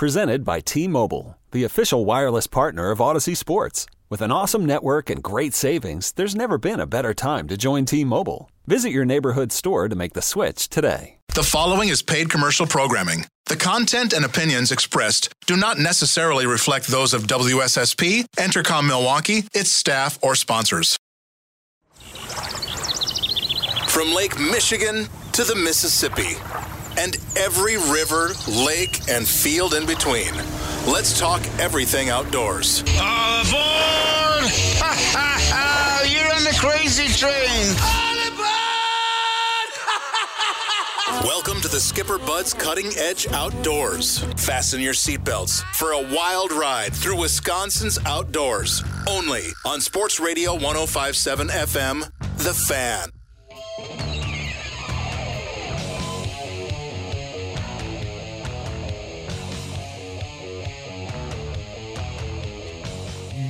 Presented by T Mobile, the official wireless partner of Odyssey Sports. With an awesome network and great savings, there's never been a better time to join T Mobile. Visit your neighborhood store to make the switch today. The following is paid commercial programming. The content and opinions expressed do not necessarily reflect those of WSSP, Entercom Milwaukee, its staff, or sponsors. From Lake Michigan to the Mississippi and every river, lake, and field in between. Let's talk everything outdoors. All aboard! Ha ha ha! You're on the crazy train! Welcome to the Skipper Bud's Cutting Edge Outdoors. Fasten your seatbelts for a wild ride through Wisconsin's outdoors. Only on Sports Radio 1057 FM, The Fan.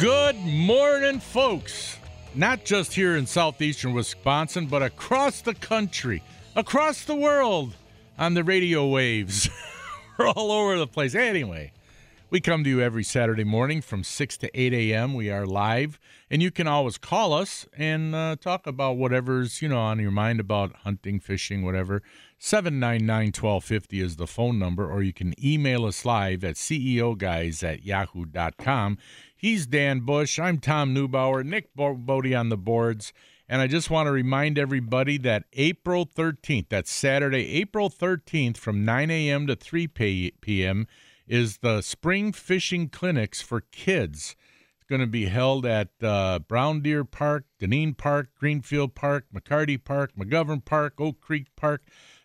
Good morning, folks. Not just here in southeastern Wisconsin, but across the country, across the world on the radio waves. We're all over the place. Anyway, we come to you every Saturday morning from 6 to 8 a.m. We are live, and you can always call us and uh, talk about whatever's, you know, on your mind about hunting, fishing, whatever. 799-1250 is the phone number, or you can email us live at ceoguys at yahoo.com. He's Dan Bush. I'm Tom Neubauer. Nick Bodie on the boards. And I just want to remind everybody that April 13th, that's Saturday, April 13th, from 9 a.m. to 3 p.m., is the spring fishing clinics for kids. It's going to be held at uh, Brown Deer Park, Dineen Park, Greenfield Park, McCarty Park, McGovern Park, Oak Creek Park,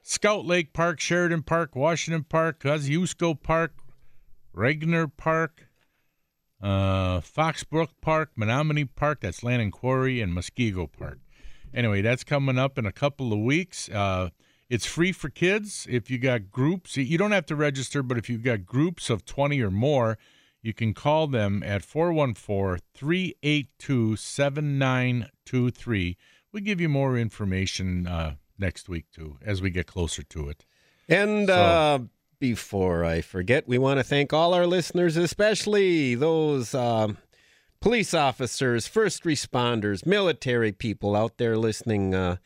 Scout Lake Park, Sheridan Park, Washington Park, Kosciuszko Park, Regner Park, uh, Foxbrook Park, Menomonee Park, that's Lannon Quarry, and Muskego Park. Anyway, that's coming up in a couple of weeks. Uh, it's free for kids. If you got groups, you don't have to register, but if you've got groups of 20 or more, you can call them at 414 382 7923. We'll give you more information uh, next week, too, as we get closer to it. And So- uh, before I forget, we want to thank all our listeners, especially those um, police officers, first responders, military people out there listening. Uh,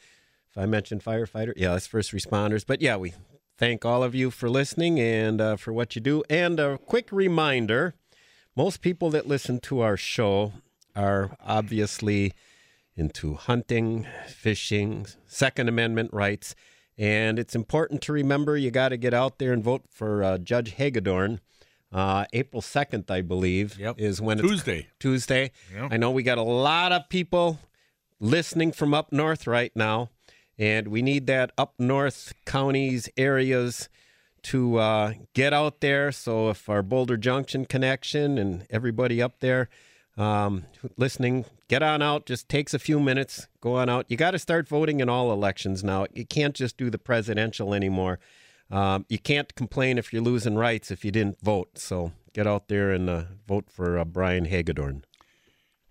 if I mentioned firefighter, yeah, that's first responders. But yeah, we thank all of you for listening and uh, for what you do. And a quick reminder most people that listen to our show are obviously into hunting, fishing, Second Amendment rights. And it's important to remember you got to get out there and vote for uh, Judge Hagedorn. Uh, April 2nd, I believe, Yep. is when it's Tuesday. Tuesday. Yep. I know we got a lot of people listening from up north right now, and we need that up north counties, areas to uh, get out there. So if our Boulder Junction connection and everybody up there um, listening, get on out. Just takes a few minutes. Go on out. You got to start voting in all elections now. You can't just do the presidential anymore. Um, you can't complain if you're losing rights if you didn't vote. So get out there and uh, vote for uh, Brian Hagedorn.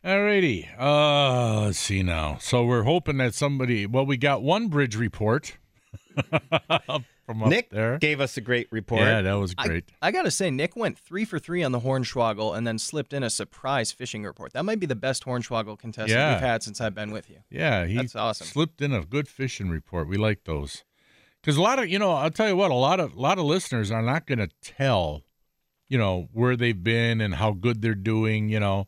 All righty. Uh, let's see now. So we're hoping that somebody. Well, we got one bridge report Nick there. gave us a great report. Yeah, that was great. I, gotta say, Nick went three for three on the Hornswoggle and then slipped in a surprise fishing report. That might be the best Hornswoggle contestant Yeah. we've had since I've been with you. yeah, he That's awesome. slipped in a good fishing report. We like those because a lot of you know. I'll tell you what. A lot of a lot of listeners are not going to tell, you know, where they've been and how good they're doing. You know,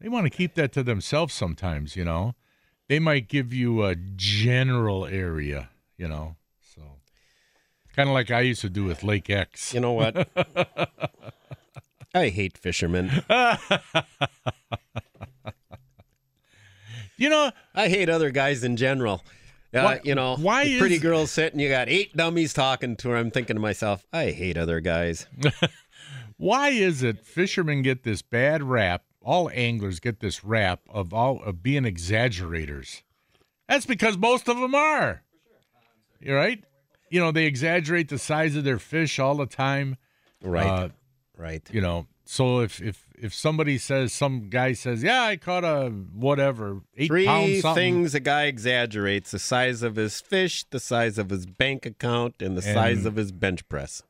they want to keep that to themselves sometimes. You know, they might give you a general area. You know, so kind of like I used to do with Lake X. You know what? I hate fishermen. You know, I hate other guys in general. Uh, Why- you know, why the pretty is- girls sitting, you got eight dummies talking to her. I'm thinking to myself, I hate other guys. why is it fishermen get this bad rap? All anglers get this rap of all of being exaggerators. That's because most of them are. You're right. You know they exaggerate the size of their fish all the time. Right, Uh, right. you know, so if if if somebody says some guy says, "Yeah, I caught a whatever eight Three pounds something," things a guy exaggerates: the size of his fish, the size of his bank account, and the size of his bench press.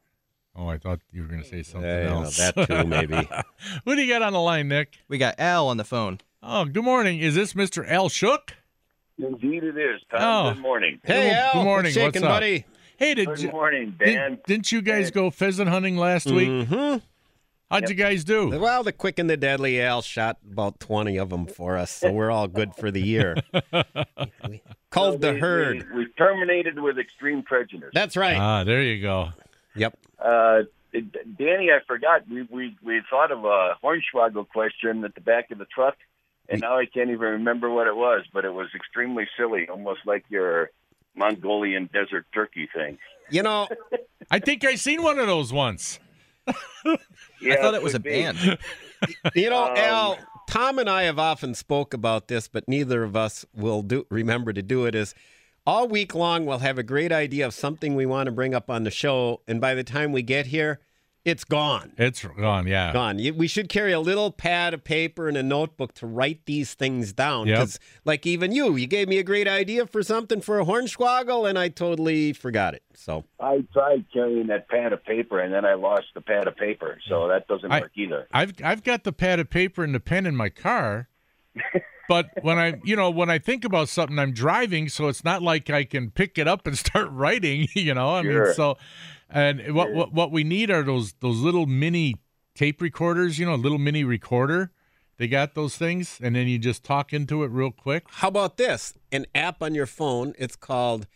Oh, I thought you were going to say something Yeah, else. that too, maybe. Who do you got on the line, Nick? We got Al on the phone. Oh, good morning. Is this Mr. Al Shook? Indeed, it is. Tom, Oh. good morning. Hey, Good Al. morning. What's shaking, What's up? buddy? Hey, did Good morning, did, Dan. didn't you guys go pheasant hunting last week? Mm-hmm. How'd you guys do? Well, the quick and the deadly Al shot about 20 of them for us, so we're all good for the year. We Culled the We- herd. We, we terminated with extreme prejudice. That's right. Ah, there you go. yep. Uh, Danny, I forgot. We, we we thought of a Hornswoggle question at the back of the truck, and now I can't even remember what it was. But it was extremely silly, almost like your Mongolian desert turkey thing. You know, I think I seen one of those once. Yeah, I thought it was a be. band. you know, Um, Al, Tom and I have often spoke about this, but neither of us will do remember to do it is all week long we'll have a great idea of something we want to bring up on the show, and by the time we get here, it's gone. It's gone, yeah. Gone. You- We should carry a little pad of paper and a notebook to write these things down. Yep. Like even you, you gave me a great idea for something for a horn hornswoggle, and I totally forgot it. So I tried carrying that pad of paper, and then I lost the pad of paper, so that doesn't I- work either. I've I've got the pad of paper and the pen in my car. But when I, you know, when I think about something, I'm driving, so it's not like I can pick it up and start writing. You know, I mean, Sure. so, and what what what we need are those those little mini tape recorders. You know, a little mini recorder. They got those things, and then you just talk into it real quick. How about this? An app on your phone. It's called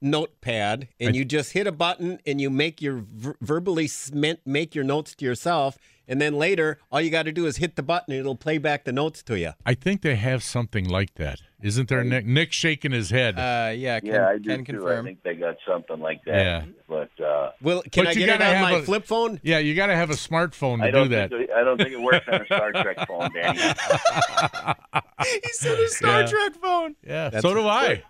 Notepad, and I- you just hit a button and you make your ver- verbally sment, make your notes to yourself, and then later all you got to do is hit the button and it'll play back the notes to you. I think they have something like that, isn't there? Nick, Nick shaking his head. Uh, yeah, can, yeah, I do can too. confirm. I think they got something like that. Yeah. But uh, Well, can But I you get it gotta on my a- flip phone? yeah, you got to have a smartphone to don't that. think I don't think it works on a Star Trek phone, Danny. he said his Star Yeah. Trek phone. Yeah, That's- so do I.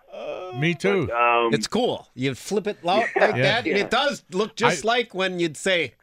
Me too. Um, It's cool. You flip it out like Yeah. that, and it does look just I- like when you'd say,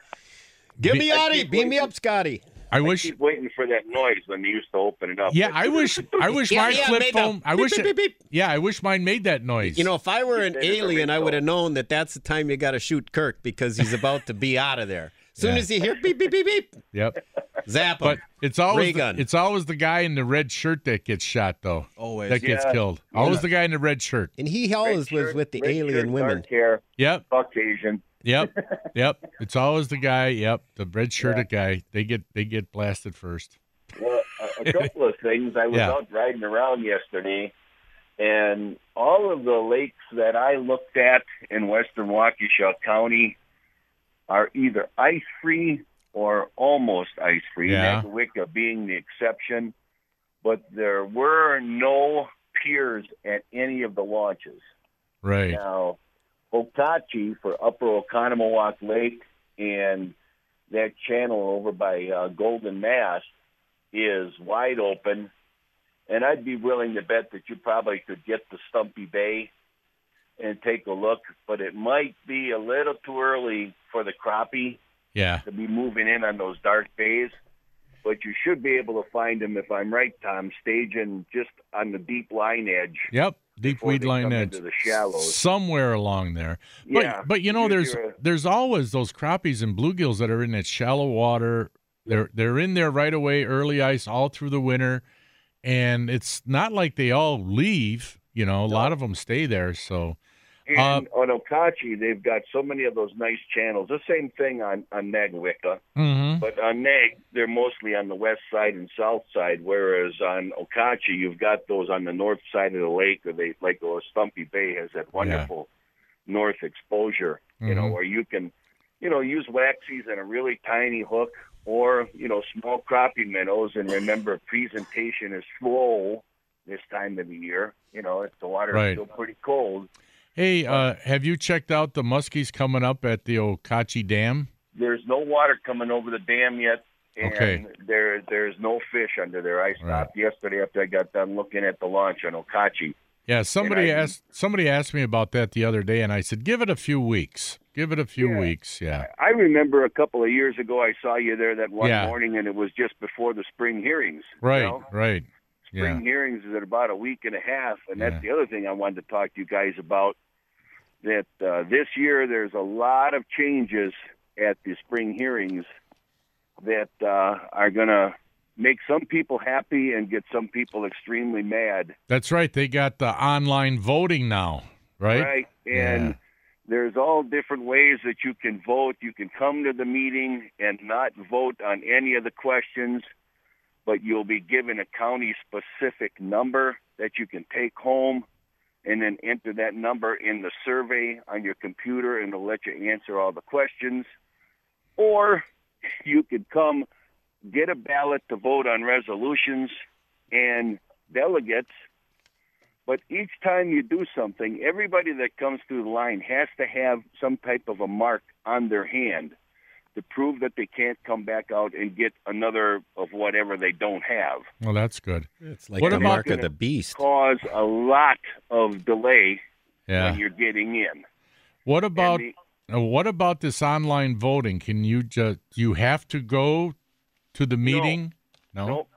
"Give me I Audie, keep beam me up, Scotty." I I wish. keep waiting for that noise when they used to open it up. Yeah, I wish. I wish Yeah, my yeah, flip phone. I beep, wish. beep, it- beep, beep. Yeah, I wish mine made that noise. You know, if I were an They did a alien, I would have known that that's the time you got to shoot Kirk because he's about to be out of there. As soon Yeah. as you hear beep beep beep beep, Yep. zap him. But it's always Ray the, gun. it's always the guy in the red shirt that gets shot, though. Always. That gets killed. Always the guy in the red shirt. and he Red always was shirt, with the red alien shirt, women. Dark hair, Yep. Caucasian. Yep. Yep. It's always the guy. Yep. The red shirted guy. They get they get blasted first. Well, a, a couple of things. I was Yeah. out riding around yesterday, and all of the lakes that I looked at in western Waukesha County are either ice free or almost ice free. Yeah. Nagawicka being the exception, but there were no piers at any of the launches. Right. Now, Okauchee for Upper Oconomowoc Lake and that channel over by uh, Golden Mast is wide open, and I'd be willing to bet that you probably could get to Stumpy Bay and take a look, but it might be a little too early for the crappie Yeah. to be moving in on those dark bays. But you should be able to find them, if I'm right, Tom, staging just on the deep line edge. Yep. Deep weed line edge. Somewhere along there. But Yeah, but you know you- there's a- there's always those crappies and bluegills that are in that shallow water. They're they're in there right away, early ice all through the winter, and it's not like they all leave. You know, a lot of them stay there. So And Uh, on Okauchee, they've got so many of those nice channels. The same thing on on Nagawicka, mhm. but on Nag, they're mostly on the west side and south side. Whereas on Okauchee, you've got those on the north side of the lake, or they like oh, Stumpy Bay has that wonderful north exposure. You know, Mhm. where you can, you know, use waxies and a really tiny hook, or you know, small crappie minnows. And remember, presentation is slow this time of the year. You know, if the water Right. is still pretty cold. Hey, uh, have you checked out the muskies coming up at the Okauchee Dam? there's no water coming over the dam yet, and Okay. there there's no fish under there. I stopped yesterday after I got done looking at the launch on Okauchee. Yeah, somebody I- asked somebody asked me about that the other day, and I said, "Give it a few weeks. Give it a few Yeah. weeks." Yeah, I remember a couple of years ago I saw you there that one Yeah. morning, and it was just before the spring hearings. you right, know? right. Spring Yeah, hearings is in about a week and a half, and that's the other thing I wanted to talk to you guys about. That uh, this year there's a lot of changes at the spring hearings that uh, are going to make some people happy and get some people extremely mad. That's right. They got the online voting now, right? Right. And Yeah. there's all different ways that you can vote. You can come to the meeting and not vote on any of the questions, but you'll be given a county specific number that you can take home and then enter that number in the survey on your computer and it'll let you answer all the questions. Or you could come get a ballot to vote on resolutions and delegates but each time you do something, everybody that comes through the line has to have some type of a mark on their hand to prove that they can't come back out and get another of whatever they don't have. Well, that's good. It's like What the mark of the beast. Cause a lot of delay Yeah. when you're getting in. What about And uh, what about this online voting? Can you just you have to go to the meeting? No. Nope.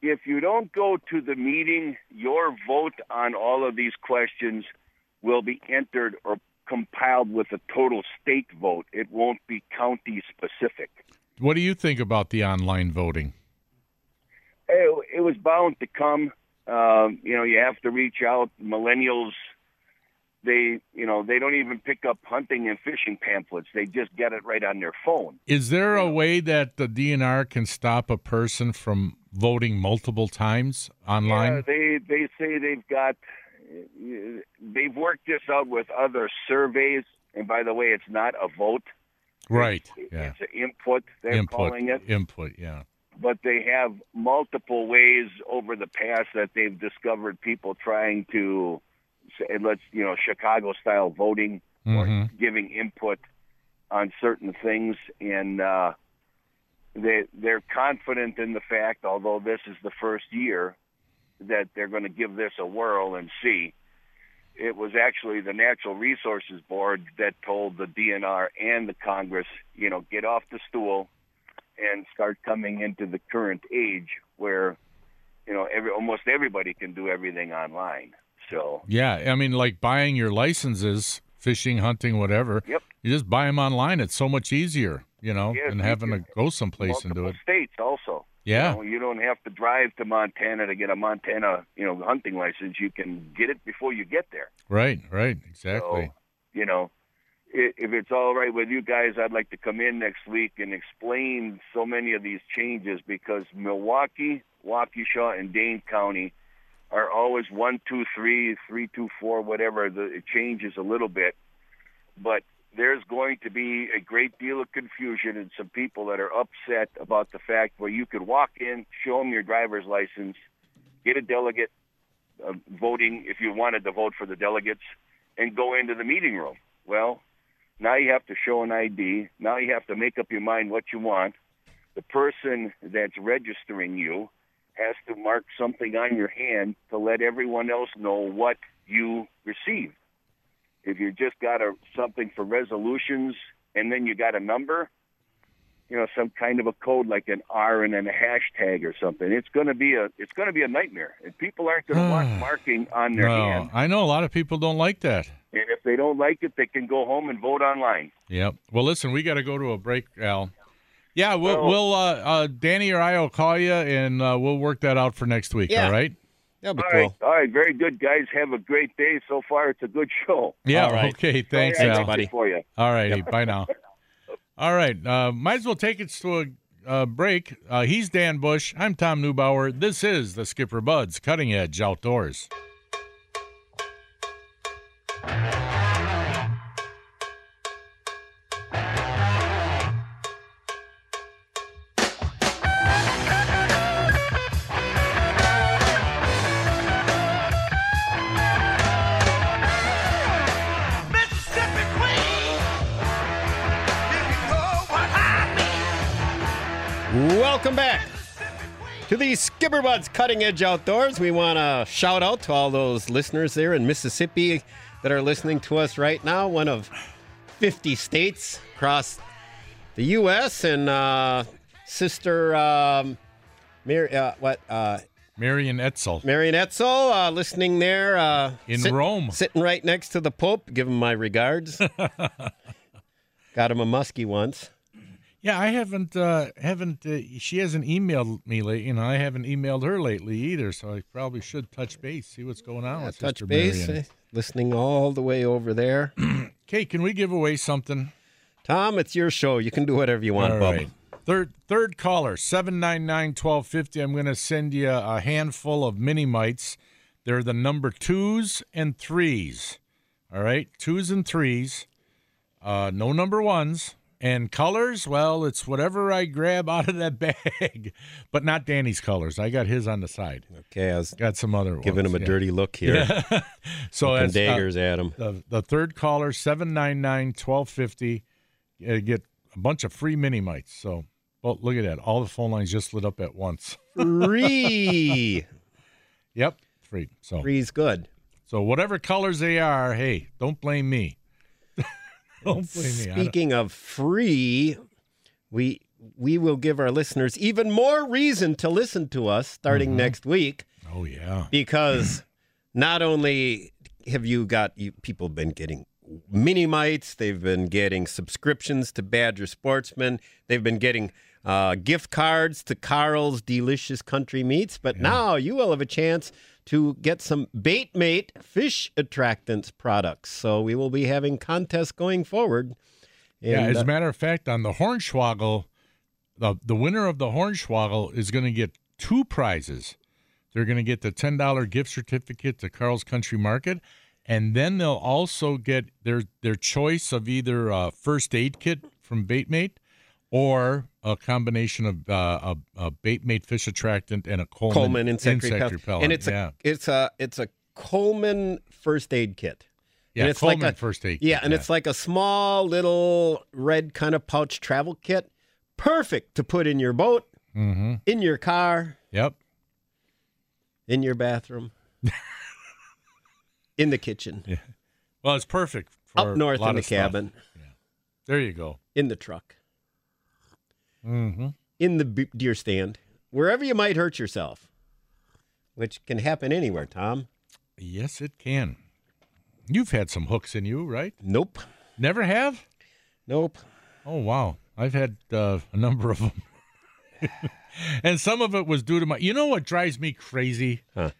If you don't go to the meeting, your vote on all of these questions will be entered or compiled with a total state vote. It won't be county specific. What do you think about the online voting? it, it was bound to come. Um, you know, you have to reach out. Millennials, they, you know, they don't even pick up hunting and fishing pamphlets. They just get it right on their phone. Is there a way that the DNR can stop a person from voting multiple times online? Yeah, they they say they've got, they've worked this out with other surveys. And by the way, it's not a vote. right. It's, Yeah. it's an input. They're Input. calling it. Input. Yeah. but they have multiple ways over the past that they've discovered people trying to say, let's you know Chicago style voting or Mhm. giving input on certain things and uh they they're confident in the fact although this is the first year that they're going to give this a whirl and see it was actually the natural resources board that told the DNR and the Congress you know get off the stool and start coming into the current age where you know every almost everybody can do everything online. So Yeah. I mean, like buying your licenses, fishing, hunting, whatever. Yep. You just buy them online. It's so much easier, you know, Yes, than having to go someplace and do it. states also. Yeah. You, know, you don't have to drive to Montana to get a Montana you know hunting license. You can get it before you get there. Right. Right. Exactly. So, you know, if it's all right with you guys, I'd like to come in next week and explain so many of these changes because Milwaukee, Waukesha, and Dane County are always one, two, three, three, two, four, whatever. The, it changes a little bit, but there's going to be a great deal of confusion and some people that are upset about the fact where you could walk in, show them your driver's license, get a delegate uh, voting if you wanted to vote for the delegates, and go into the meeting room. Well, now you have to show an ID. Now you have to make up your mind what you want. The person that's registering you has to mark something on your hand to let everyone else know what you received. If you just got a something for resolutions and then you got a number, you know, some kind of a code like an R and then a hashtag or something, it's going to be a it's going to be a nightmare. And people aren't going to want marking on their No, hand. I know a lot of people don't like that. And if they don't like it, they can go home and vote online. Yep. Well, listen, we got to go to a break, Al. Yeah, we'll, Well- we'll uh, uh, Danny or I will call you, and uh, we'll work that out for next week. Yeah. All right. That'll be All cool. right, all right, very good, guys. Have a great day. So far, it's a good show. Yeah. All right. Okay. Thanks, Sorry I Al. buddy. For you. All righty. Bye now. All right. Uh, might as well take it to a uh, break. Uh, he's Dan Bush. I'm Tom Neubauer. This is the Skipper Buds Cutting Edge Outdoors. To the Skipper Buds Cutting Edge Outdoors. We want to shout out to all those listeners there in Mississippi that are listening to us right now. One of 50 states across the U.S. and uh, sister um, Mar- uh, what uh, Marion Etzel. Marion Etzel uh, listening there uh, In sit- Rome. sitting right next to the Pope. Give him my regards. Got him a muskie once. Yeah, I haven't uh haven't uh, she hasn't emailed me lately, and I haven't emailed her lately either. So I probably should touch base, see what's going on Yeah, with touch Sister base, eh, listening all the way over there. Okay, can we give away something? Tom, it's your show. You can do whatever you want, All Bubba. right. Third third caller, 799-1250. I'm going to send you a handful of mini mites. They're the number twos and threes. All right, twos and threes. Uh, no number ones. And colors, well, it's whatever I grab out of that bag, but not Danny's colors. I got his on the side. Okay, I was Got some other ones. giving ones, him a yeah. dirty look here. So Looking that's uh, daggers at him. the the third caller 799-1250 uh, get a bunch of free mini mites. So, well, look at that. All the phone lines just lit up at once. Free. Yep, free. So, Free's good. so whatever colors they are, hey, don't blame me. Don't blame me. Speaking of free, we we will give our listeners even more reason to listen to us starting Mm-hmm. next week Oh yeah. because not only have you got you people been getting mini mites, they've been getting subscriptions to Badger Sportsman, they've been getting uh, gift cards to Carl's Delicious Country Meats, but now you will have a chance to get some bait Baitmate fish attractants products. So we will be having contests going forward. yeah, as uh, a matter of fact, on the Hornswoggle, the the winner of the Hornswoggle is going to get two prizes. They're going to get the ten dollar gift certificate to Carl's Country Market, and then they'll also get their their choice of either a first aid kit from Baitmate or a combination of uh, a, a Baitmate fish attractant and a Coleman, Coleman insect, repellent. repellent. and it's yeah, a it's a it's a Coleman first aid kit. yeah, and it's Coleman like a, first aid. Yeah, kit, and it's like a small little red kind of pouch travel kit, perfect to put in your boat, mm-hmm. in your car, Yep. in your bathroom, in the kitchen, Yeah. Well, it's perfect for up north a lot in the cabin, There you go. in the truck, Mm-hmm. in the deer stand, wherever you might hurt yourself, which can happen anywhere. Tom, Yes, it can. You've had some hooks in you, right? nope, Never have? nope. Oh, wow. I've had uh, a number of them. and some of it was due to my. You know what drives me crazy? Huh.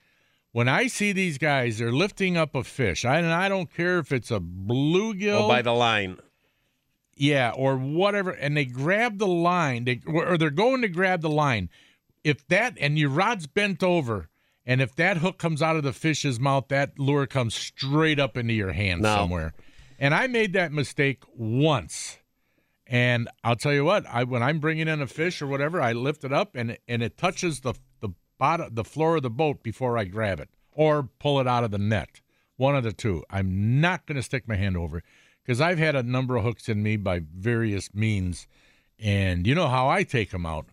When I see these guys, they're lifting up a fish. I, and I don't care if it's a bluegill. Oh, by the line. Yeah, or whatever, and they grab the line, they or they're going to grab the line. If that and your rod's bent over, and if that hook comes out of the fish's mouth, that lure comes straight up into your hand No. somewhere. And I made that mistake once. And I'll tell you what, I when I'm bringing in a fish or whatever, I lift it up and and it touches the the bottom the floor of the boat before I grab it or pull it out of the net. One of the two. I'm not going to stick my hand over because I've had a number of hooks in me by various means, and you know how I take them out.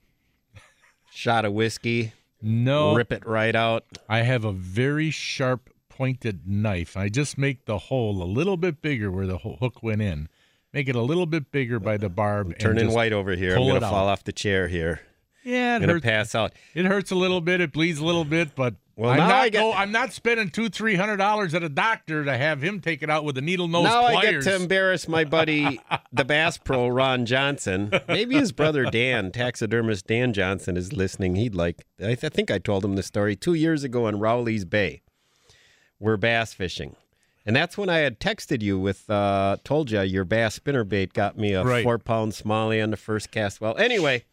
Shot of whiskey, No, rip it right out. I have a very sharp pointed knife. I just make the hole a little bit bigger where the hook went in. Make it a little bit bigger by the barb. and Turning white over here. I'm going to out. fall off the chair here. Yeah, I'm it going hurts. to pass out. It hurts a little bit. It bleeds a little bit, but Well, I'm now not. I get- I'm not spending two, three hundred dollars at a doctor to have him take it out with a needle nose now I get to embarrass my buddy, the Bass Pro, Ron Johnson. Maybe his brother Dan, taxidermist Dan Johnson, is listening. He'd like. I, th- I think I told him the story two years ago in Rowley's Bay. We're bass fishing, and that's when I had texted you with, uh, told you your bass spinnerbait got me a Right. four pound smallie on the first cast. Well, anyway,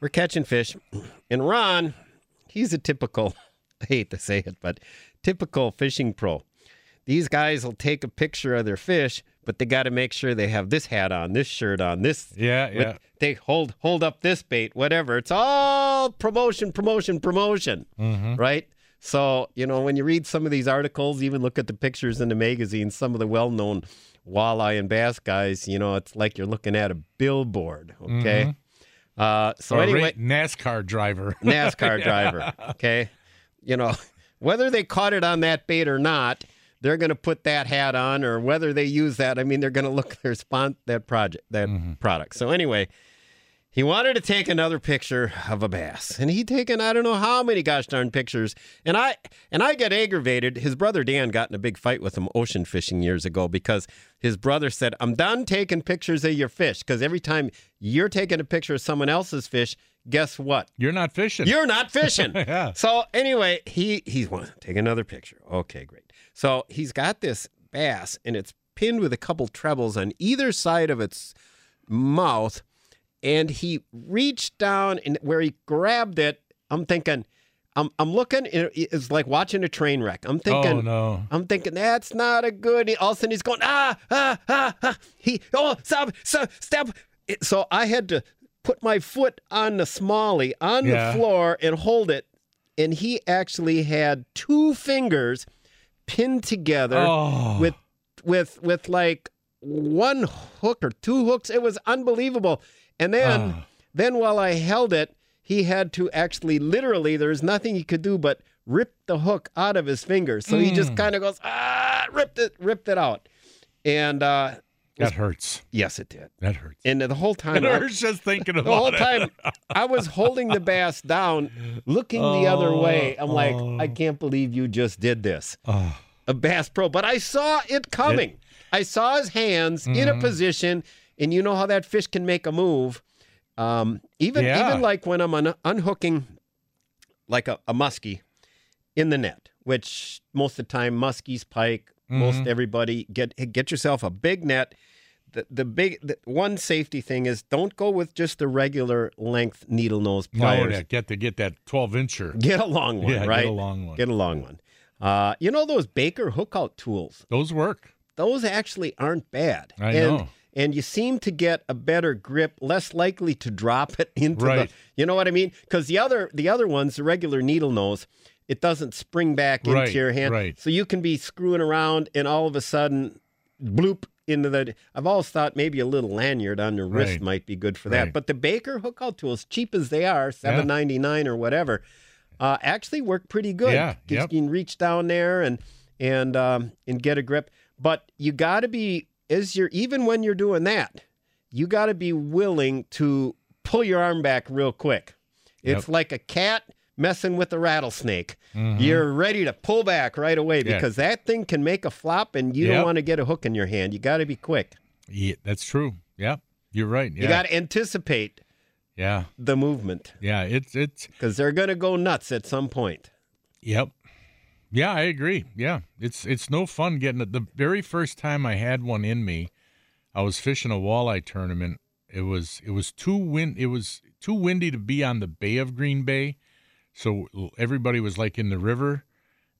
we're catching fish, and Ron, he's a typical. I hate to say it, but typical fishing pro. These guys will take a picture of their fish, but they got to make sure they have this hat on, this shirt on, this. Yeah, with- yeah. They hold hold up this bait, whatever. It's all promotion, promotion, promotion, Mm-hmm. right? So you know when you read some of these articles, even look at the pictures in the magazines. Some of the well-known walleye and bass guys, you know, it's like you're looking at a billboard. Okay. Uh, so Or a anyway, NASCAR driver. NASCAR driver. Okay. You know, whether they caught it on that bait or not, they're going to put that hat on, or whether they use that, I mean, they're going to look their spon that project, that mm-hmm. product. So anyway, He wanted to take another picture of a bass, and he'd taken I don't know how many gosh darn pictures. And I and I got aggravated. His brother Dan got in a big fight with him ocean fishing years ago because his brother said, "I'm done taking pictures of your fish because every time you're taking a picture of someone else's fish, guess what? You're not fishing. You're not fishing." Yeah. So anyway, he he's to take another picture. Okay, great. So he's got this bass, and it's pinned with a couple trebles on either side of its mouth and he reached down and where he grabbed it i'm thinking i'm, I'm looking it's like watching a train wreck i'm thinking oh no. i'm thinking that's not a good all of a sudden he's going ah ah ah, ah. he oh stop stop stop so i had to put my foot on the smalley on Yeah. the floor and hold it and he actually had two fingers pinned together Oh. with with with like one hook or two hooks. It was unbelievable. And then Ah. then while I held it, he had to actually literally there was nothing he could do but rip the hook out of his fingers. So he Mm. just kind of goes ah ripped it ripped it out. And uh That hurts. yes it did. That hurts. And the whole time It I- hurts just thinking about it. the whole it. time I was holding the bass down, looking the other way. I'm like, oh. I can't believe you just did this. Oh. A Bass Pro, but I saw it coming. I saw his hands in Mm-hmm. a position, and you know how that fish can make a move. Um, even Yeah. even like when I'm un- unhooking like a, a muskie in the net, which most of the time muskies, pike, Mm-hmm. most everybody get get yourself a big net. The the big the one safety thing is don't go with just the regular length needle nose pliers. that get to get that 12 incher. Get a long one, Yeah, get a long one. Get a long one. Uh, you know those Baker hookout tools? Those work. Those actually aren't bad. I and, know. And you seem to get a better grip, less likely to drop it into Right. the. You know what I mean? Because the other the other ones, the regular needle nose, it doesn't spring back Right, into your hand. right. So you can be screwing around, and all of a sudden, bloop into the. I've always thought maybe a little lanyard on your wrist Right. might be good for that. But the Baker hook hookout tools, cheap as they are, seven ninety nine or whatever, uh, actually work pretty good. Yeah, You yep. can reach down there and and um, and get a grip. But you got to be as you're even when you're doing that, you got to be willing to pull your arm back real quick. It's Yep. like a cat messing with a rattlesnake. You're ready to pull back right away Mm-hmm. Yeah. because that thing can make a flop and you don't want to get a hook in your hand. You got to be quick. Yeah, that's true. Yeah, you're right. Yeah, You got to anticipate yeah, the movement yeah. It's it's because they're going to go nuts at some point. Yep. Yeah, I agree. Yeah, it's it's no fun getting it. The very first time I had one in me, I was fishing a walleye tournament. It was it was too wind. It was too windy to be on the Bay of Green Bay, so everybody was like in the river,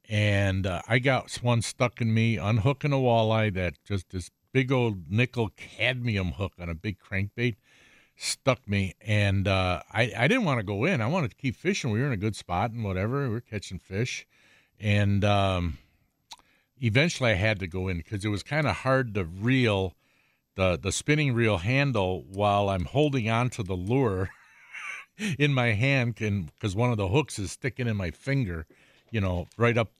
and uh, I got one stuck in me unhooking a walleye that just this big old nickel cadmium hook on a big crankbait stuck me and uh, I, I didn't want to go in. I wanted to keep fishing. We were in a good spot and whatever. We were catching fish and um, eventually i had to go in because it was kind of hard to reel the, the spinning reel handle while i'm holding on to the lure in my hand can because one of the hooks is sticking in my finger you know right up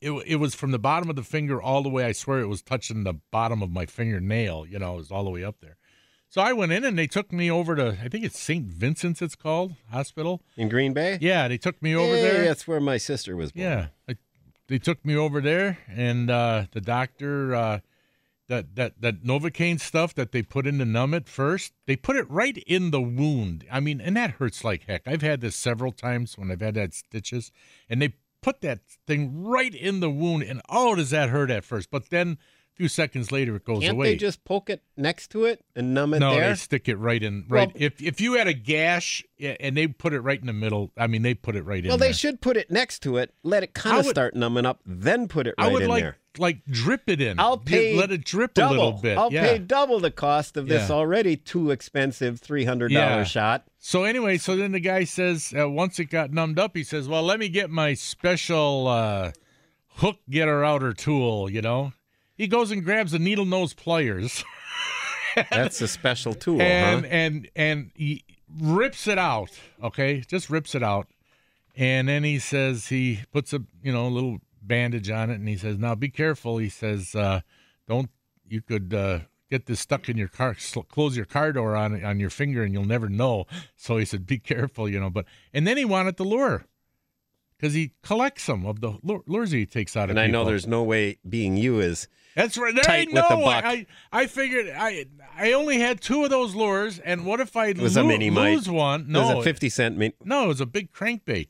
it, it was from the bottom of the finger all the way i swear it was touching the bottom of my fingernail you know it was all the way up there so I went in and they took me over to I think it's St. Vincent's it's called hospital. In Green Bay? Yeah, they took me over Yeah, there. That's where my sister was born. Yeah, I, they took me over there, and uh, the doctor uh, that that that novocaine stuff that they put in to numb it first, they put it right in the wound. I mean, and that hurts like heck. I've had this several times when I've had had stitches, and they put that thing right in the wound, and oh, does that hurt at first? But then a few seconds later, it goes Can't away. they just poke it next to it and numb it no, there? they stick it right in. Right. Well- if if you had a gash and they put it right in the middle, I mean, they put it right in. well, they there. should put it next to it, let it kind of start numbing up, then put it I right would in like there. Like drip it in. I'll Just pay let it drip double. a little bit. I'll yeah. pay double the cost of this Yeah. already too expensive three hundred dollar Yeah. shot. So anyway, so then the guy says uh, once it got numbed up, he says, "Well, let me get my special uh, hook getter outer tool." You know, he goes and grabs the needle nose pliers That's a special tool, and huh? and and he rips it out. Okay, just rips it out, and then he says he puts a you know a little bandage on it, and he says, "Now be careful." He says, uh, "Don't you could uh, get this stuck in your car, sl- close your car door on on your finger, and you'll never know. So he said, be careful, you know. But and then he wanted the lure because he collects them of the lures he takes out of And I know there's no way being you is That's right. There ain't with no the way. I I figured I I only had two of those lures, and what if I it was lo- a mini lose one? No, It was a fifty cent min- no, it was a big crankbait.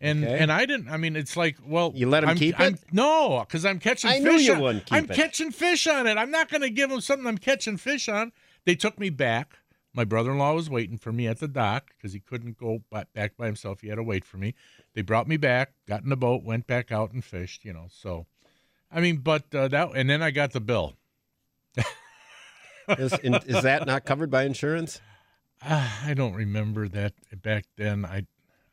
And Okay. and I didn't. I mean, it's like, well, You let him I'm, keep I'm, it? No, because I'm catching. I knew fish you on- wouldn't keep it I'm it. catching fish on it. I'm not going to give him something I'm catching fish on. They took me back. My brother-in-law was waiting for me at the dock because he couldn't go ba- back by himself. He had to wait for me. They brought me back, got in the boat, went back out and fished. You know, so I mean, but uh, that and then I got the bill. is, is that not covered by insurance? I don't remember that back then. I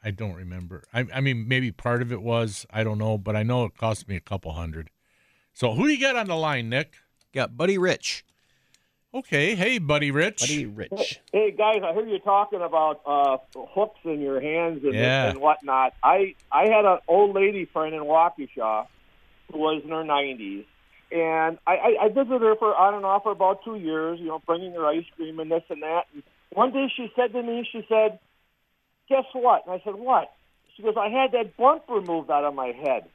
I don't remember. I I mean maybe part of it was I don't know, but I know it cost me a couple hundred. So who do you got on the line, Nick? Got Buddy Rich. Okay, hey buddy, Rich. Buddy Rich. Hey guys, I heard you talking about uh, hooks in your hands and, Yeah. and whatnot. I I had an old lady friend in Waukesha who was in her nineties, and I, I, I visited her for on and off for about two years. You know, bringing her ice cream and this and that. And one day she said to me, she said, "Guess what?" And I said, "What?" She goes, "I had that bump removed out of my head,"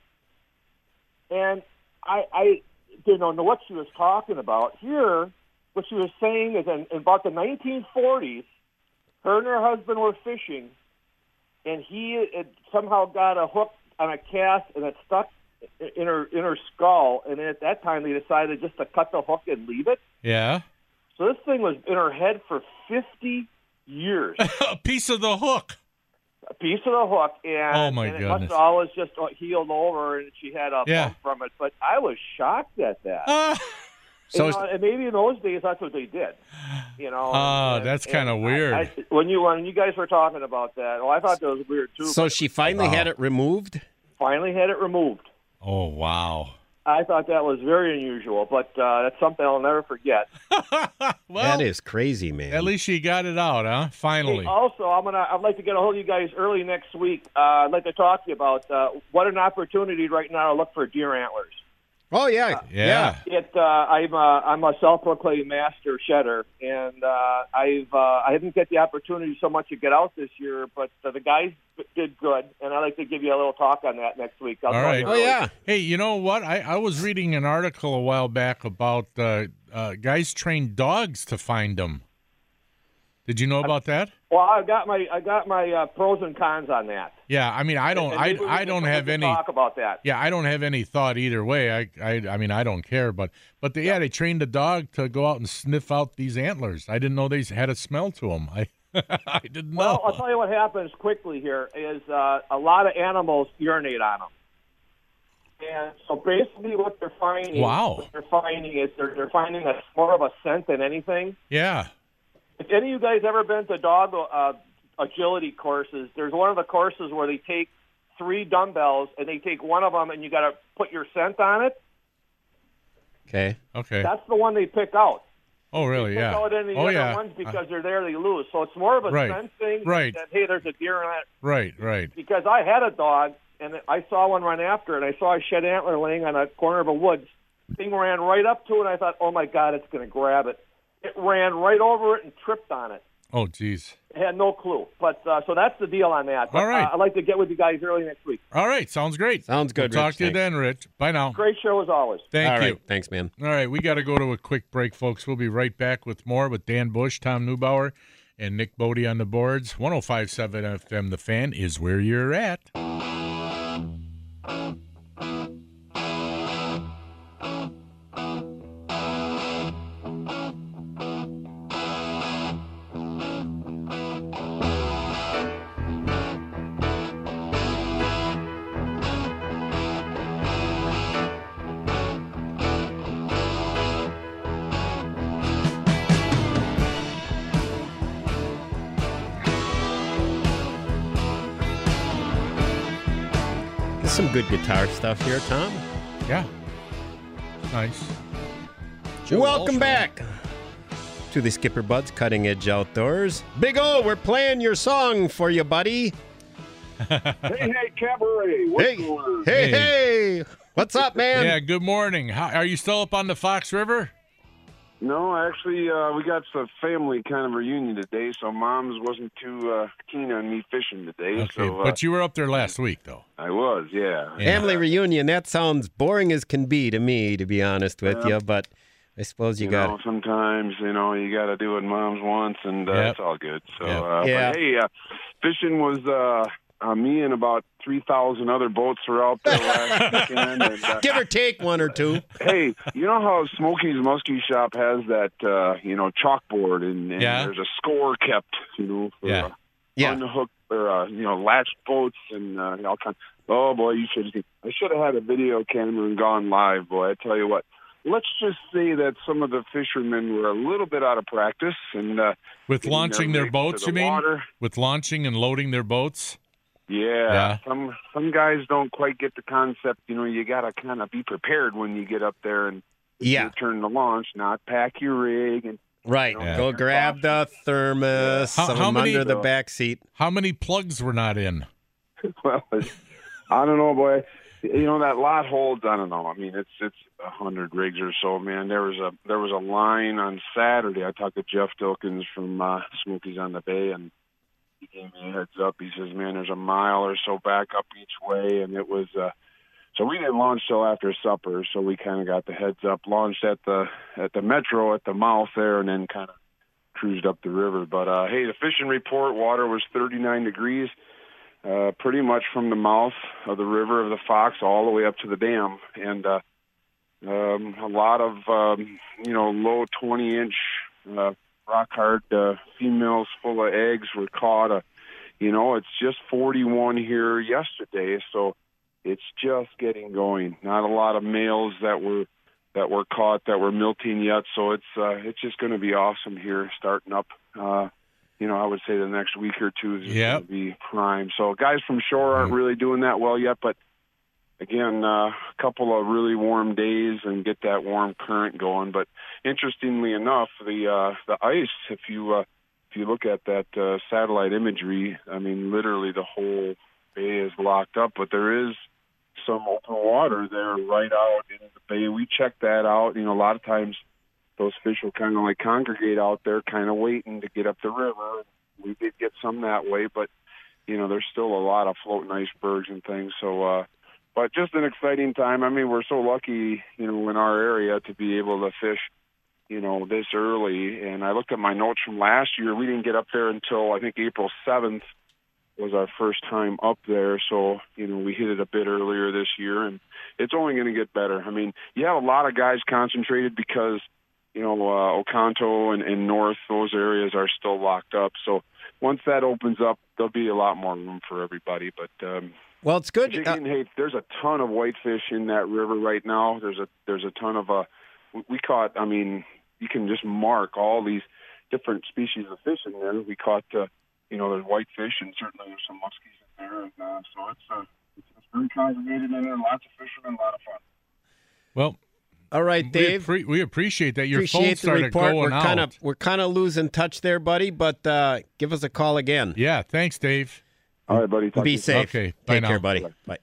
and I I didn't know what she was talking about. Here, what she was saying is in, in about the 1940s, her and her husband were fishing, and he had somehow got a hook on a cast and it stuck in her in her skull. And at that time, they decided just to cut the hook and leave it. Yeah. So this thing was in her head for 50 years. a piece of the hook. a piece of the hook, and, Oh, my and it must goodness. have always just uh, healed over, and she had a Yeah. bump from it. But I was shocked at that. Ah, So you know, and maybe in those days that's what they did. You know. Oh, and- that's kinda weird. I, when you when you guys were talking about that, oh, I thought that was weird too. So she finally had it removed. finally had it removed. oh wow. I thought that was very unusual, but uh, that's something I'll never forget. Well, that is crazy, man. at least she got it out, huh? Finally. Hey, also, I'm gonna. I'd like to get a hold of you guys early next week. Uh, I'd like to talk to you about uh, what an opportunity right now to look for deer antlers. Oh yeah, yeah. It. Uh, I'm. A, I'm a self-proclaimed master shedder, and uh, I've. Uh, I didn't get the opportunity so much to get out this year, but uh, the guys did good, and I'd like to give you a little talk on that next week. I'll All right. Oh yeah. Hey, you know what? I, I was reading an article a while back about uh, uh, guys train dogs to find them. Did you know about that? Well, I got my. I got my uh, pros and cons on that. Yeah, I mean, I don't, I, I don't have any. talk about that. Yeah, I don't have any thought either way. I, I, I mean, I don't care. But, but the, yeah, they trained a dog to go out and sniff out these antlers. I didn't know they had a smell to them. I, I didn't know. Well, I'll tell you what happens quickly here is uh, a lot of animals urinate on them. And so basically what they're finding Wow. what they're finding is they're, they're finding a more of a scent than anything. yeah. If any of you guys ever been to dog uh, agility courses, there's one of the courses where they take three dumbbells and they take one of them and you got to put your scent on it. Okay. Okay. That's the one they pick out. Oh, really? Pick Yeah. out any Oh, other yeah. ones because they're there they lose. So it's more of a Right. scent thing. Right. Than, hey, there's a deer in that Right, right. because I had a dog and I saw one run after it. I saw a shed antler laying on a corner of a woods. Thing ran right up to it. and I thought, oh my god, it's going to grab it. It ran right over it and tripped on it. Oh, geez. It had no clue. But uh, so that's the deal on that. But, All right. Uh, I'd like to get with you guys early next week. All right. Sounds great. Sounds good, We'll talk Rich. to you Thanks. then, Rich. Bye now. Great show as always. Thank All you. right. Thanks, man. All right, we got to go to a quick break, folks. We'll be right back with more with Dan Bush, Tom Neubauer, and Nick Bodie on the boards. 1057 FM, The Fan is where you're at. There's some good guitar stuff here, Tom. Yeah. Nice. Joe Welcome Walsh, back to the Skipper Buds Cutting Edge Outdoors. Big O, we're playing your song for you, buddy. Hey, hey, cabaret. What's Hey, going on? hey, Hey. hey. What's up, man? Yeah, good morning. How, are you still up on the Fox River? No, actually, uh, we got a family kind of reunion today, so mom's wasn't too uh, keen on me fishing today. Okay, so, uh, but you were up there last week, though. I was, yeah. Family reunion. That sounds boring as can be to me, to be honest with you. But I suppose you, You got. know, sometimes you know you got to do what mom's wants, and uh, Yep. it's all good. So, Yep. uh, Yeah. but hey, uh, fishing was uh, uh, me and about three thousand other boats were out there last weekend. And, uh, Give or take one or two. hey, you know how Smokey's Muskie Shop has that uh, you know chalkboard, and, and Yeah. there's a score kept, you know, for Yeah. uh, Yeah. unhooked or uh, you know latched boats and uh, all kinds. Oh boy, you should. have I should have had a video camera and gone live, boy. I tell you what. Let's just say that some of the fishermen were a little bit out of practice and uh, With launching their boats, the you mean? water. With launching and loading their boats? Yeah, Yeah. some some guys don't quite get the concept. You know, you got to kind of be prepared when you get up there and Yeah. turn the launch, not pack your rig and Right. Yeah. Go grab the thermos. How- how many- under the back seat. How many plugs were not in? well, I don't know, boy. You know that lot holds. I don't know. I mean, it's it's a hundred rigs or so, man. There was a there was a line on Saturday. I talked to Jeff Dilkins from uh, Smokey's on the Bay, and he gave me a heads up. He says, "Man, there's a mile or so back up each way," and it was. uh so we didn't launch till after supper, so we kind of got the heads up. Launched at the at the metro at the mouth there, and then kind of cruised up the river. But uh, hey, the fishing report: water was 39 degrees, uh, pretty much from the mouth of the river of the Fox all the way up to the dam, and uh, um, a lot of um, you know low 20 inch uh, rock hard uh, females full of eggs were caught. Uh, you know, it's just 41 here yesterday, so it's just getting going. Not a lot of males that were that were caught that were milting yet, so it's uh, it's just going to be awesome here starting up. Uh, you know, I would say the next week or two is Yep. going to be prime. So guys from shore aren't really doing that well yet, but again, uh, a couple of really warm days and get that warm current going. But interestingly enough, the uh, the ice, if you uh, if you look at that uh, satellite imagery, I mean, literally the whole bay is locked up, but there is some open water there right out in the bay. We checked that out. You know, a lot of times those fish will kind of like congregate out there, kind of waiting to get up the river. We did get some that way, but you know, there's still a lot of floating icebergs and things. So, uh, but just an exciting time. I mean, we're so lucky, you know, in our area to be able to fish, you know, this early. And I looked at my notes from last year. We didn't get up there until I think April 7th was our first time up there. So, you know, we hit it a bit earlier this year and it's only going to get better. I mean, you have a lot of guys concentrated because, you know, uh, Oconto and, and North, those areas are still locked up. So once that opens up, there'll be a lot more room for everybody. But, um, Well, it's good. Jiggy uh, and Hay, there's a ton of whitefish in that river right now. There's a there's a ton of uh we- we caught. I mean, you can just mark all these different species of fish in there. We caught, uh, you know, there's whitefish and certainly there's some muskies in there, and uh, so it's uh, it's, it's very congregated in there. Lots of fishermen, a lot of fun. Well, all right, we, Dave. appre- we appreciate that. Your phone appreciate the started report. going We're out. kind of we're kind of losing touch there, buddy. But uh, give us a call again. Yeah, thanks, Dave. All right, buddy. Talk Be safe. Okay, bye Take now. care, buddy. Bye.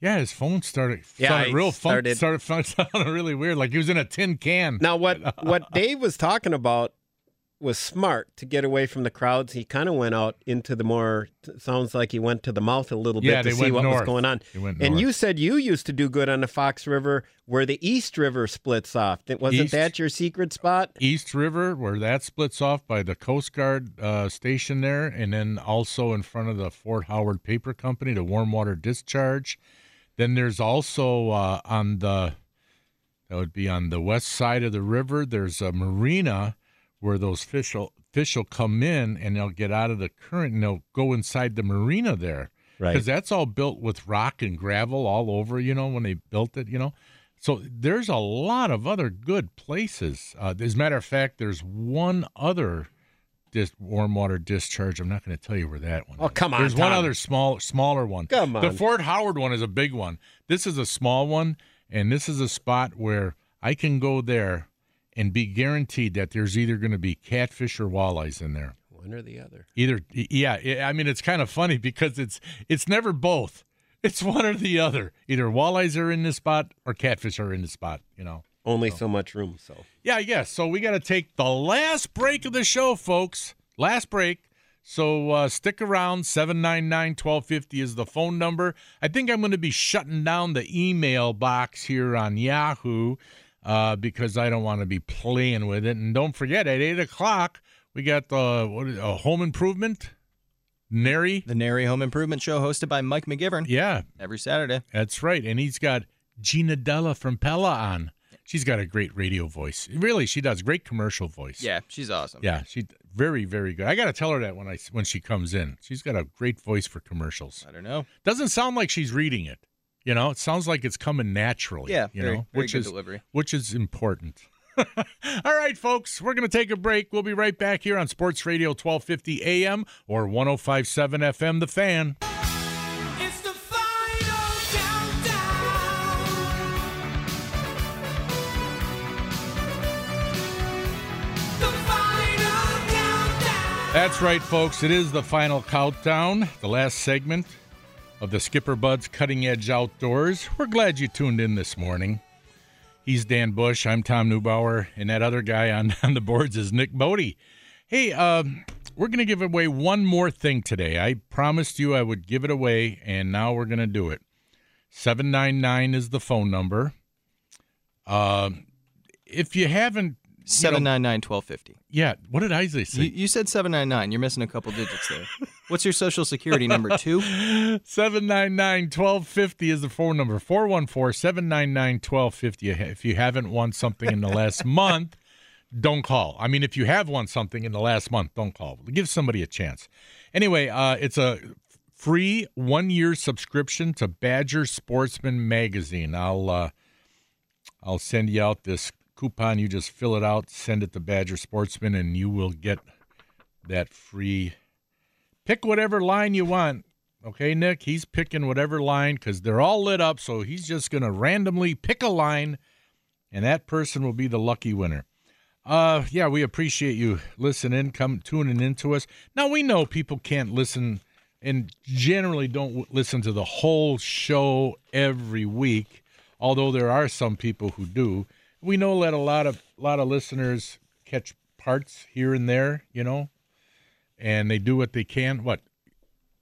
Yeah, his phone started. Yeah, sounded he real fun, started- started fun, sounded really weird, like he was in a tin can. Now, what what Dave was talking about was smart to get away from the crowds. He kind of went out into the more. Sounds like he went to the mouth a little Yeah, bit to see what was going on. And you said you used to do good on the Fox River, where the East River splits off. Wasn't East- that your secret spot? East River, where that splits off by the Coast Guard uh, station there, and then also in front of the Fort Howard Paper Company, the warm water discharge. Then there's also uh, on the that would be on the west side of the river. There's a marina where those fish will, fish will come in and they'll get out of the current and they'll go inside the marina there Right. because that's all built with rock and gravel all over. You know when they built it, you know. So there's a lot of other good places. Uh, as a matter of fact, there's one other dis- warm water discharge. I'm not going to tell you where that one. Oh, is. come on, There's one other small, smaller one. Come on. The. Fort Howard one is a big one. This is a small one, and this is a spot where I can go there and be guaranteed that there's either going to be catfish or walleyes in there. One or the other. Either, yeah. I mean, it's kind of funny because it's it's never both. It's one or the other. Either walleyes are in this spot or catfish are in the spot. You know. only so much room. So Yeah, yes. So we got to take the last break of the show, folks. Last break. So uh, stick around. 799 1250 is the phone number. I think I'm going to be shutting down the email box here on Yahoo uh, because I don't want to be playing with it. And don't forget, at 8 o'clock, we got the what is, uh, home improvement. NARI. The NARI Home Improvement Show, hosted by Mike McGivern. Yeah, every Saturday. That's right. And he's got Gina Della from Pella on. She's got a great radio voice. Really, she does great commercial voice. Yeah, she's awesome. Yeah, she very very good. I got to tell her that when I when she comes in. She's got a great voice for commercials. I don't know. Doesn't sound like she's reading it. You know, it sounds like it's coming naturally. Yeah, you very- know, very which good is delivery. which is important. All right, folks, we're going to take a break. We'll be right back here on Sports Radio 1250 AM or 1057 FM The Fan. It's the final countdown. The final countdown. That's right, folks. It is the final countdown, the last segment of the Skipper Buds Cutting Edge Outdoors. We're glad you tuned in this morning. He's Dan Bush. I'm Tom Neubauer, and that other guy on, on the boards is Nick Bodie. Hey, um, we're going to give away one more thing today. I promised you I would give it away, and now we're going to do it. 799 is the phone number. Uh, if you haven't. You know- 799 1250. yeah, what did I say? You, you said 799. You're missing a couple digits there. What's your social security number? Two? 799 1250 is the phone number 414 799 1250. If you haven't won something in the last month, don't call. I mean, if you have won something in the last month, don't call. Give somebody a chance. Anyway, uh, it's a free one year subscription to Badger Sportsman Magazine. I'll uh, I'll send you out this coupon. You just fill it out, send it to Badger Sportsman, and you will get that free. Pick whatever line you want. Okay, Nick? He's picking whatever line because they're all lit up. So he's just going to randomly pick a line, and that person will be the lucky winner. Uh, yeah, we appreciate you listening, come tuning into us. Now we know people can't listen and generally don't listen to the whole show every week, although there are some people who do. We know that a lot of a lot of listeners catch parts here and there, you know, and they do what they can. What?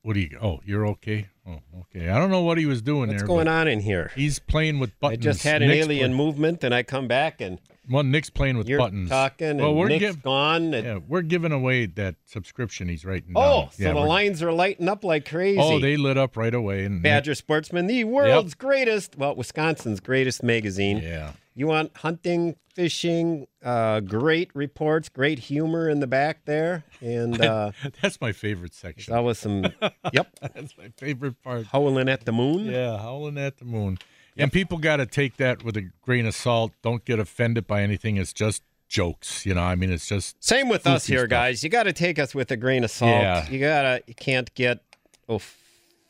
What do you? Oh, you're okay. Oh, okay. I don't know what he was doing what's there. What's going on in here? He's playing with buttons. I just had an Nick's alien play- movement, and I come back and Well, Nick's playing with you're buttons. talking, well, and we're Nick's giv- gone. and- yeah, we're giving away that subscription he's writing down. oh, so Yeah, the we're- lines are lighting up like crazy. Oh, they lit up right away. And Badger Sportsman, the world's greatest, well, Wisconsin's greatest magazine. Yeah. You want hunting, fishing, uh, great reports, great humor in the back there, and uh, That's my favorite section. that was some, yep, That's my favorite part. howling at the moon. Yeah, howling at the moon. And people got to take that with a grain of salt. Don't get offended by anything. It's just jokes. You know, I mean, it's just Same with us here, stuff. guys. You got to take us with a grain of salt. Yeah. You gotta, you can't get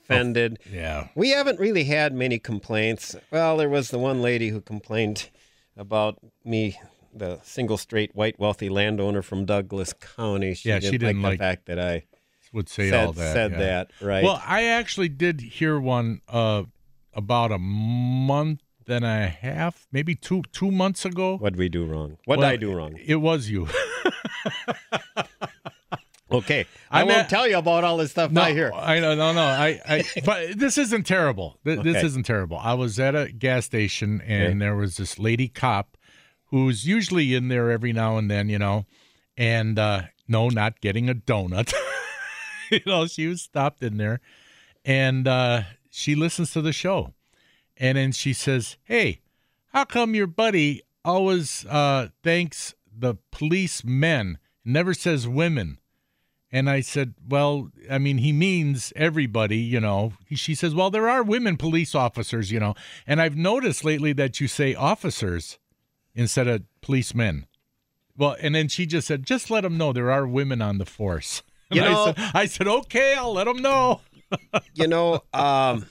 offended. yeah. We haven't really had many complaints. Well, there was the one lady who complained about me, the single straight white wealthy landowner from Douglas County. She Yeah, didn't she didn't like like- the fact that I Would say said, all that. said yeah. that. Right. Well, I actually did hear one uh, about a month and a half, maybe two two months ago. what did we do wrong? What Well, did I do wrong? It was you. Okay, I I'm won't at- tell you about all this stuff No, I hear. I know, no, no. I, I, but this isn't terrible. This Okay. isn't terrible. I was at a gas station and Okay. there was this lady cop who's usually in there every now and then, you know, and uh, no, not getting a donut. you know, she was stopped in there, and uh, she listens to the show, and then she says, "Hey, how come your buddy always uh, thanks the policemen, never says women?" And I said, "Well, I mean, he means everybody, you know." She says, "Well, there are women police officers, you know." And I've noticed lately that you say officers instead of policemen. Well, and then she just said, "Just let them know there are women on the force." And You know- I said, I said, "Okay, I'll let them know." You know, um,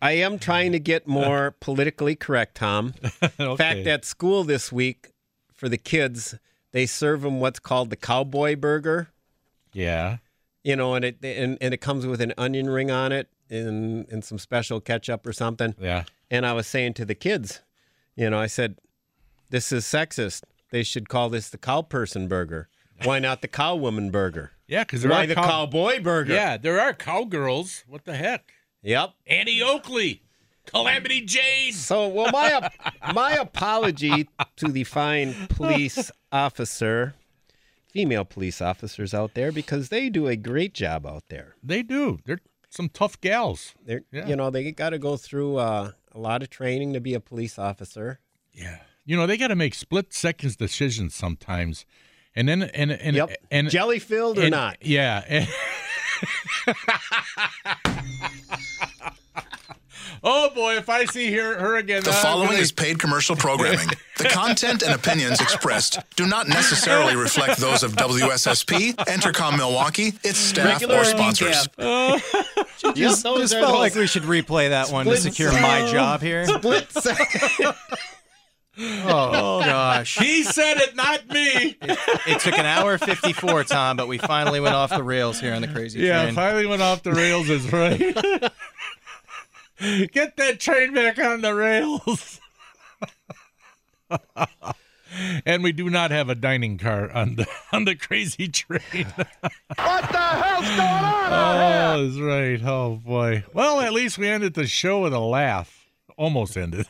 I am trying to get more politically correct, Tom. In fact, at school this week for the kids, they serve them what's called the cowboy burger. Yeah. You know, and it and, and it comes with an onion ring on it and and some special ketchup or something. Yeah. And I was saying to the kids, you know, I said, this is sexist. They should call this the cow person burger. Why not the cow woman burger? Yeah, because Why are the cow- cowboy burger? Yeah, there are cowgirls. What the heck? Yep. Annie Oakley, Calamity Jane. So, well, my my apology to the fine police officer, female police officers out there, because they do a great job out there. They do. They're some tough gals. They're, Yeah. you know, they got to go through uh, a lot of training to be a police officer. Yeah. You know, they got to make split seconds decisions sometimes. And then and and Yep. and Jelly filled or and- not? Yeah. oh boy, if I see her her again. The I'm following gonna- is paid commercial programming. The content and opinions expressed do not necessarily reflect those of WSSP, Entercom Milwaukee, its staff, Regular or sponsors. Yep, Just, those just felt like we should replay that one to secure my job here. split second. Oh, oh gosh, He said it, not me. it took an hour fifty-four, Tom, but we finally went off the rails here on the crazy Yeah, train. Yeah, finally went off the rails is right. Get that train back on the rails. and we do not have a dining car on the on the crazy train. What the hell's going on? oh, that's right. Oh boy. Well, at least we ended the show with a laugh. Almost ended.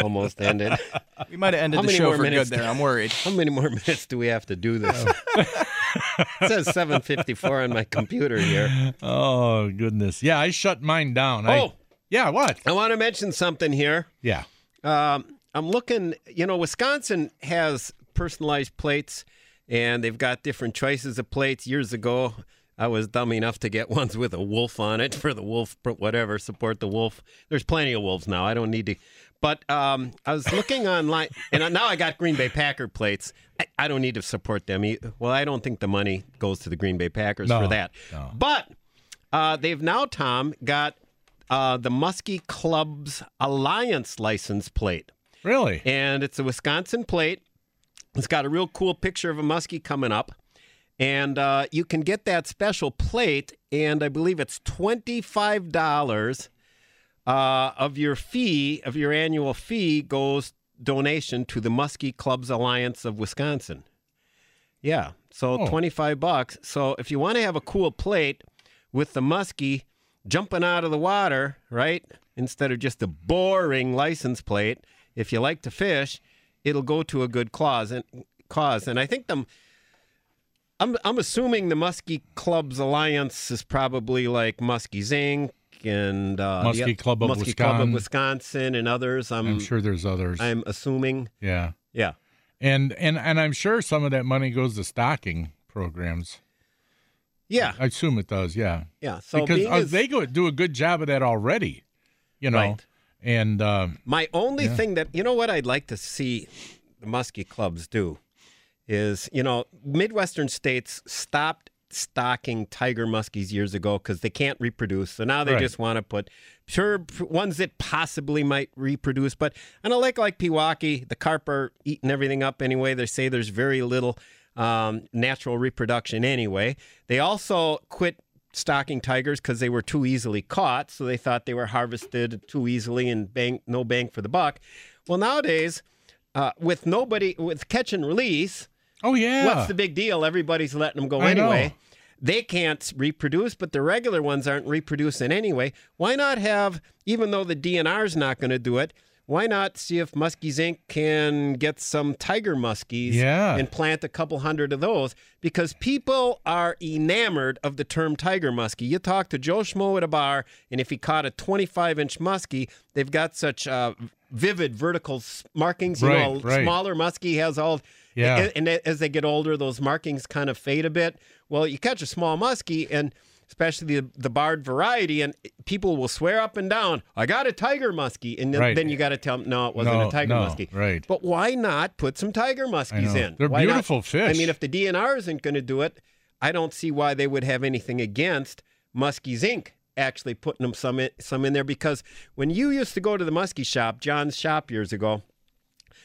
Almost ended. We might have ended How the many show more for minutes good there. I'm worried. How many more minutes do we have to do this? it says 754 on my computer here. Oh goodness. Yeah, I shut mine down. I, Oh. yeah. What? I want to mention something here. Yeah. Um, I'm looking, you know, Wisconsin has personalized plates and they've got different choices of plates. Years ago, I was dumb enough to get ones with a wolf on it for the wolf, whatever, support the wolf. There's plenty of wolves now. I don't need to. But um, I was looking online, and now I got Green Bay Packer plates. I, I don't need to support them. Well, I don't think the money goes to the Green Bay Packers No, for that. no. But uh, they've now, Tom, got uh, the Muskie Club's Alliance license plate. Really? And it's a Wisconsin plate. It's got a real cool picture of a muskie coming up. And uh, you can get that special plate, and I believe it's $25 uh, of your fee, of your annual fee, goes donation to the Muskie Clubs Alliance of Wisconsin. Yeah, so Oh. 25 bucks. So if you want to have a cool plate with the muskie jumping out of the water, right? Instead of just a boring license plate, if you like to fish, it'll go to a good cause and cause. And I think the I'm I'm assuming the Muskie Clubs Alliance is probably like Muskies Inc. and uh, the- Muskie Club of Muskie Club of Wisconsin. Wisconsin and others. I'm, I'm sure there's others. I'm assuming. yeah. Yeah. And and and I'm sure some of that money goes to stocking programs. Yeah. I assume it does. Yeah. Yeah. So because uh, they go do a good job of that already. You know. Right. And um, My only Yeah. thing that you know what I'd like to see the muskie clubs do is you know Midwestern states stopped stocking tiger muskies years ago because they can't reproduce. So now they Right. just want to put sure ones that possibly might reproduce. But on a lake like Pewaukee, the carp are eating everything up anyway. They say there's very little um, natural reproduction anyway. They also quit stocking tigers because they were too easily caught. So they thought they were harvested too easily and bang, no bang for the buck. Well, nowadays, uh, with nobody, with catch and release, oh yeah, what's the big deal? Everybody's letting them go I know. They can't reproduce, but the regular ones aren't reproducing anyway. Why not have, even though the DNR is not going to do it, why not see if Muskies Inc. can get some tiger muskies Yeah. and plant a couple hundred of those? Because people are enamored of the term tiger muskie. You talk to Joe Schmo at a bar, and if he caught a 25 inch muskie, they've got such uh, vivid vertical markings. You Right, know, right. smaller muskie has all. Yeah. And, and as they get older, those markings kind of fade a bit. Well, you catch a small muskie, and especially the, the barred variety, and people will swear up and down, I got a tiger muskie. And then, Right. then you got to tell them, no, it wasn't No, a tiger no, muskie. right. But why not put some tiger muskies in? They're Why not- beautiful fish. I mean, if the DNR isn't going to do it, I don't see why they would have anything against Muskies Inc. actually putting them some in, some in there because when you used to go to the muskie shop, John's shop years ago,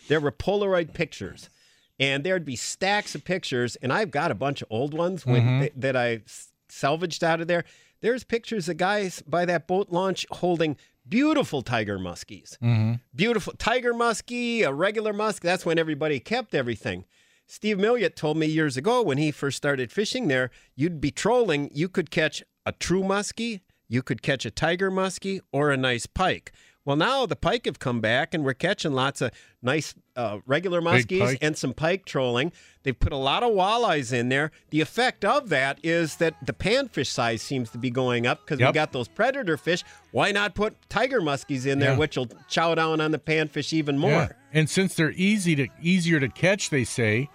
there were Polaroid pictures, and there'd be stacks of pictures, and I've got a bunch of old ones when, Mm-hmm. that, I salvaged out of there. There's pictures of guys by that boat launch holding beautiful tiger muskies. Mm-hmm. Beautiful tiger muskie, a regular musk. That's when everybody kept everything. Steve Milliot told me years ago when he first started fishing there, you'd be trolling, you could catch a true muskie, you could catch a tiger muskie, or a nice pike. Well, now the pike have come back, and we're catching lots of nice uh, regular muskies and some pike trolling. They've put a lot of walleyes in there. The effect of that is that the panfish size seems to be going up because we Yep. got those predator fish. Why not put tiger muskies in there, Yeah. which will chow down on the panfish even more? Yeah. And since they're easy to easier to catch, they say,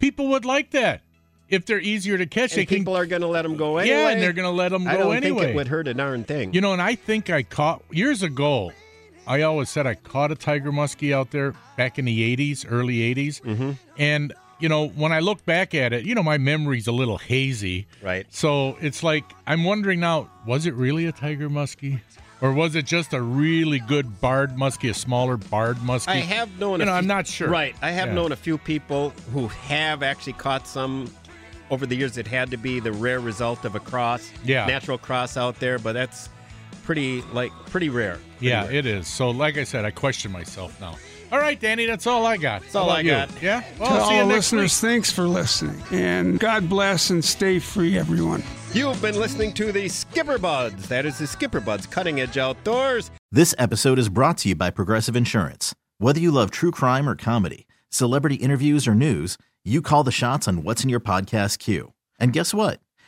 people would like that. If they're easier to catch, And they can. people are going to let them go anyway. Yeah, and they're going to let them go anyway. I don't anyway. think it would hurt a darn thing. You know, and I think I caught years ago. I always said I caught a tiger muskie out there back in the '80s, early '80s, mm-hmm. and you know, when I look back at it, you know, my memory's a little hazy. Right. So it's like I'm wondering now: was it really a tiger muskie, or was it just a really good barred muskie, a smaller barred muskie? I have known. You a know, few- I'm not sure. Right. I have Yeah. known a few people who have actually caught some over the years. It had to be the rare result of a cross, Yeah. natural cross out there, but that's pretty like pretty rare. Pretty Yeah, rare. it is. So, like I said, I question myself now. All right, Danny, that's all I got. That's all I got. Yeah. Well, to see all you next listeners, week. thanks for listening. And God bless and stay free, everyone. You've been listening to the Skipper Buds. That is the Skipper Buds Cutting Edge Outdoors. This episode is brought to you by Progressive Insurance. Whether you love true crime or comedy, celebrity interviews or news, you call the shots on what's in your podcast queue. And guess what?